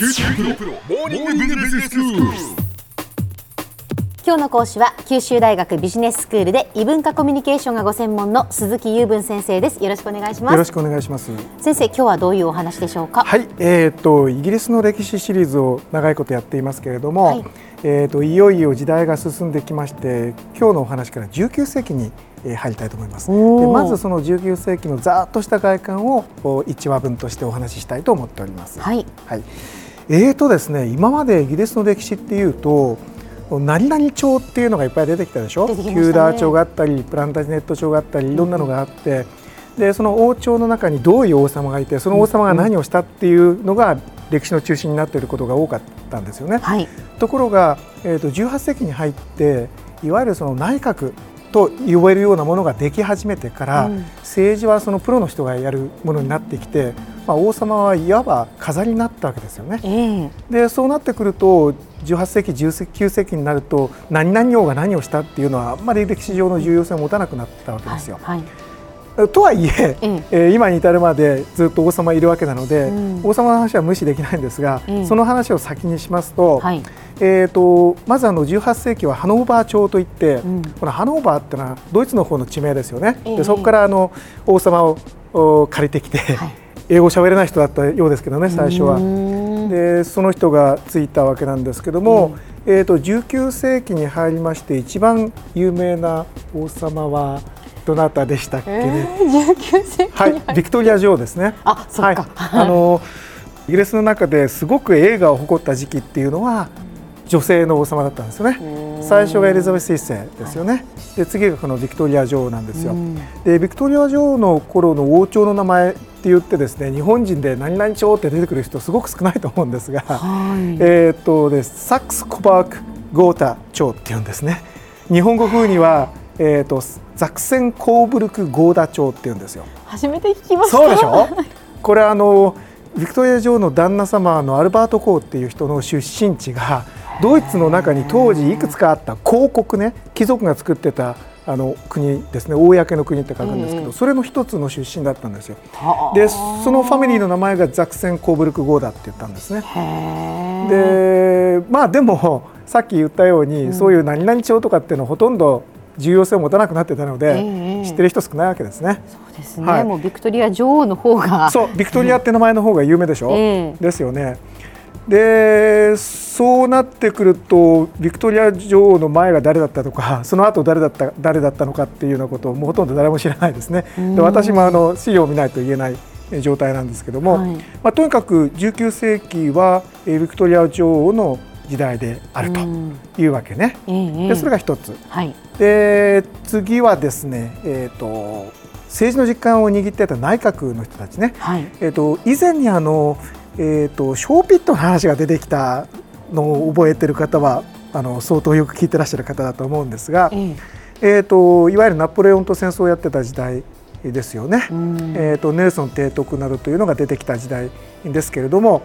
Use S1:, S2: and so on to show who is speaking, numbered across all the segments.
S1: 九州大学モーニングビジネススクール。
S2: 今日の講師は九州大学ビジネススクールで異文化コミュニケーションがご専門の鈴木雄文先生ですよろしくお願いします
S3: よろしくお願いします。
S2: 先生今日はどういうお話でしょうか？
S3: はい、えー、とイギリスの歴史シリーズを長いことやっていますけれども、
S2: はい
S3: えー、といよいよ時代が進んできまして今日のお話から19世紀にえー入りたいと思います。でまずその19世紀のざーっとした外観をお一話分としてお話ししたいと思っております。
S2: はい
S3: はい、えーとですね今までイギリスの歴史っていうと何々朝っていうのがいっぱい出てきたでしょ？
S2: したね。
S3: キューダー朝があったりプランタジネット朝があったりいろんなのがあって、でその王朝の中にどういう王様がいてその王様が何をしたっていうのが歴史の中心になっていることが多かったんですよね。
S2: はい。
S3: ところが、えー、と18世紀に入っていわゆるその内閣と呼べるようなものができ始めてから、
S2: うん。
S3: 政治はそのプロの人がやるものになってきて、まあ、王様はいわば飾りになったわけですよね。
S2: ええ。
S3: でそうなってくると18世紀19世紀になると何々王が何をしたっていうのはあんまり歴史上の重要性を持たなくなったわけですよ。
S2: はいはい。
S3: とはいえ
S2: ええ。
S3: えー今に至るまでずっと王様いるわけなので、
S2: うん。
S3: 王様の話は無視できないんですが、
S2: ええ。
S3: その話を先にしますと,、
S2: はい
S3: えー、とまずあの18世紀はハノーバー朝といって、
S2: うん。
S3: このハノーバーってのはドイツの方の地名ですよね。
S2: ええ。
S3: でそこからあの王様をお借りてきて、
S2: はい。
S3: 英語喋れない人だったようですけどね最初は。
S2: うーん。
S3: でその人がついたわけなんですけども、えー、と19世紀に入りまして一番有名な王様はどなたでしたっけ
S2: え
S3: ね、
S2: ー、19世紀
S3: はいビクトリア女王ですね。
S2: あそ
S3: はい、あのイギリスの中ですごく栄華を誇った時期っていうのは女性の王様だったんですよね。最初がエリザベス一世ですよね。で次がこのビクトリア女王なんですよ。
S2: うん
S3: でビクトリア女王の頃の王朝の名前って言ってですね日本人で何々朝って出てくる人すごく少ないと思うんですが、
S2: はい
S3: えーっとですサックス・コバーク・ゴータ朝っていうんですね日本語風には、えーっとザクセン・コーブルク・ゴーダ朝っていうんですよ。
S2: 初めて聞きました
S3: そうでしょ？これあのビクトリア女王の旦那様のアルバート・コーっていう人の出身地がドイツの中に当時いくつかあった公国ね貴族が作ってたあの国ですね公の国って書くんですけど、
S2: ええ
S3: それの一つの出身だったんですよ。
S2: はあ。
S3: でそのファミリーの名前がザクセン・コーブルク・ゴーダって言ったんですね。でまあでもさっき言ったように、そういう何々朝とかっていうのはほとんど重要性を持たなくなってたので、
S2: ええ
S3: 知ってる人少ないわけですね。
S2: そうですね、
S3: はい。
S2: もうビクトリア女王の方が。
S3: そうビクトリアって名前の方が有名でしょ、
S2: ええ。
S3: ですよね。でそうなってくるとビクトリア女王の前が誰だったとか その後誰だった誰だったのかっていうようなことをもうほとんど誰も知らないですね。で私もあの資料を見ないと言えないえ状態なんですけども、
S2: はい
S3: まあ、とにかく19世紀はえビクトリア女王の時代であると
S2: うん
S3: いうわけね。
S2: ええ
S3: でそれが一つ。
S2: はい
S3: で次はですね、えー、と政治の実感を握っていた内閣の人たちね。
S2: はい
S3: えー、と以前にあの、えー、とショーピットの話が出てきたのを覚えてる方はあの相当よく聞いてらっしゃる方だと思うんですが、
S2: ええ
S3: えー、といわゆるナポレオンと戦争をやってた時代ですよね。
S2: うん
S3: えー、とネルソン提督などというのが出てきた時代ですけれども、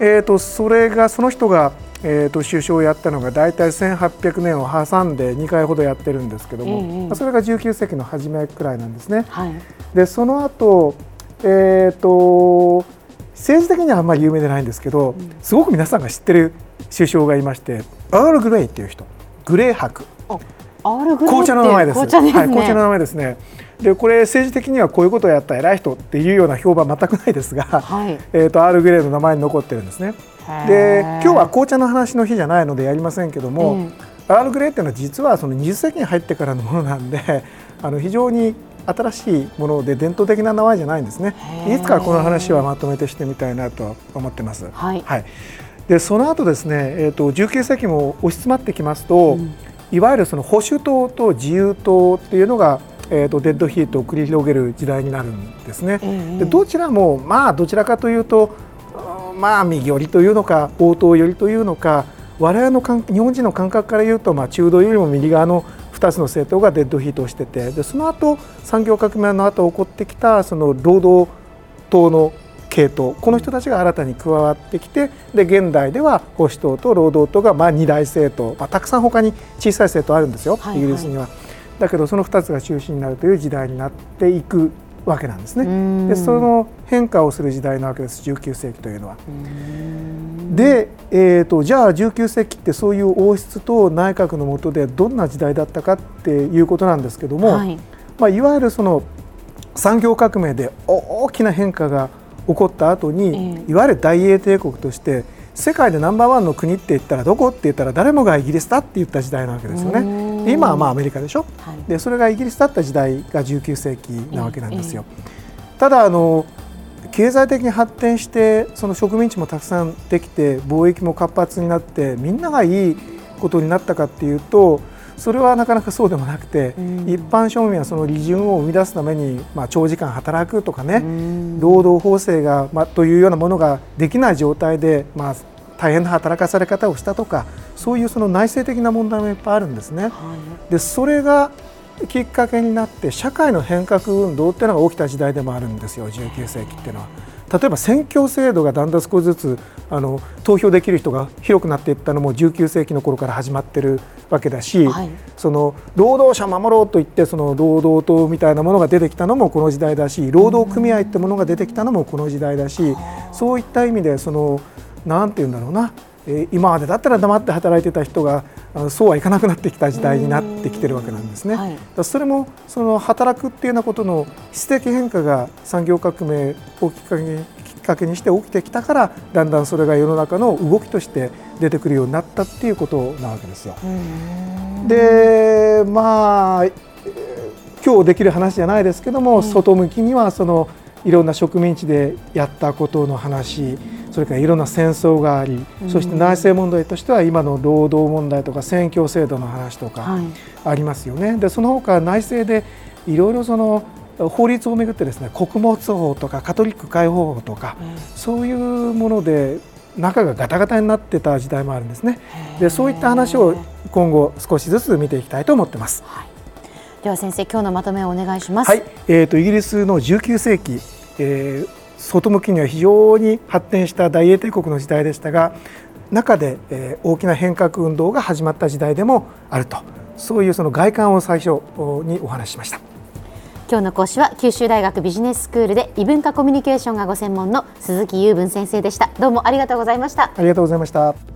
S3: えー、とそれがその人が、えー、と首相をやったのが大体1800年を挟んで2回ほどやってるんですけども、
S2: ええ
S3: まあそれが19世紀の初めくらいなんですね。
S2: はい
S3: でその後、えー、と政治的にはあんまり有名でないんですけど、すごく皆さんが知ってる首相がいましてアール・グレイっていう人グレー伯
S2: あアールグレイ
S3: 紅茶の名前です。
S2: 紅茶ね、
S3: はい、紅茶の名前ですね。で、これ政治的にはこういうことをやった偉い人っていうような評判全くないですが、
S2: はい
S3: えっ、とアールグレイの名前に残ってるんですね。で、今日は紅茶の話の日じゃないのでやりませんけども、アールグレイっていうのは実はその20世紀に入ってからのものなんで、あの非常に新しいもので伝統的な名前じゃないんですね。いつかこの話はまとめてしてみたいなと思ってます。
S2: はい
S3: でその後ですね、えー、と19世紀も押し詰まってきますと、いわゆるその保守党と自由党っていうのが、えー、とデッドヒートを繰り広げる時代になるんですね。
S2: ええ
S3: でどちらもまあどちらかというとうんまあ右寄りというのか応答寄りというのか我々の感日本人の感覚から言うと、まあ、中道よりも右側の2つの政党がデッドヒートをしててでその後産業革命の後起こってきたその労働党の系統この人たちが新たに加わってきてで現代では保守党と労働党がまあ二大政党、まあ、たくさん他に小さい政党あるんですよ、
S2: はい
S3: イギリスには。だけどその2つが中心になるという時代になっていくわけなんです
S2: うん
S3: ね。でその変化をする時代なわけです19世紀というのは。で、えーと、じゃあ19世紀ってそういう王室と内閣の下でどんな時代だったかっていうことなんですけども、はい、まあ、いわゆるその産業革命で大きな変化が起こった後に、えー、いわゆる大英帝国として世界でナンバーワンの国って言ったらどこって言ったら誰もがイギリスだって言った時代なわけですよね。今はまあアメリカでしょ、はい、でそれがイギリスだった時代が19世紀なわけなんですよ。ただあの経済的に発展してその植民地もたくさんできて貿易も活発になってみんながいいことになったかっていうとそれはなかなかそうでもなくて、うん、一般庶民はその利潤を生み出すために、まあ、長時間働くとかね、うん、労働法制が、まあ、というようなものができない状態で、まあ、大変な働かされ方をしたとかそういうその内政的な問題もいっぱいあるんですね。はい、でそれがきっかけになって社会の変革運動っていうのが起きた時代でもあるんですよ19世紀っていうのは。例えば選挙制度がだんだん少しずつあの投票できる人が広くなっていったのも19世紀の頃から始まってるわけだし、はい、その労働者を守ろうといってその労働党みたいなものが出てきたのもこの時代だし労働組合ってものが出てきたのもこの時代だし、そういった意味でそのなんて言うんだろうな。今までだったら黙って働いてた人がそうはいかなくなってきた時代になってきてるわけなんですね。はい、それもその働くっていうようなことの質的変化が産業革命をきっかけにきっかけにして起きてきたからだんだんそれが世の中の動きとして出てくるようになったっていうことなわけですよ。でまあ今日できる話じゃないですけども、外向きにはそのいろんな植民地でやったことの話それからいろんな戦争があり、そして内政問題としては今の労働問題とか選挙制度の話とかありますよね。はい、でその他内政でいろいろその法律をめぐってですね穀物法とかカトリック解放法とか、うん、そういうもので中がガタガタになってた時代もあるんですね。でそういった話を今後少しずつ見ていきたいと思ってます。はい、
S2: では先生今日のまとめをお願いします。
S3: はい、えっ、ー、とイギリスの19世紀、えー、外向きには非常に発展した大英帝国の時代でしたが中で、え大きな変革運動が始まった時代でもあると。そういうその外観を最初にお話ししました。
S2: 今日の講師は九州大学ビジネススクールで異文化コミュニケーションがご専門の鈴木雄文先生でした。どうもありがとうございました。
S3: ありがとうございました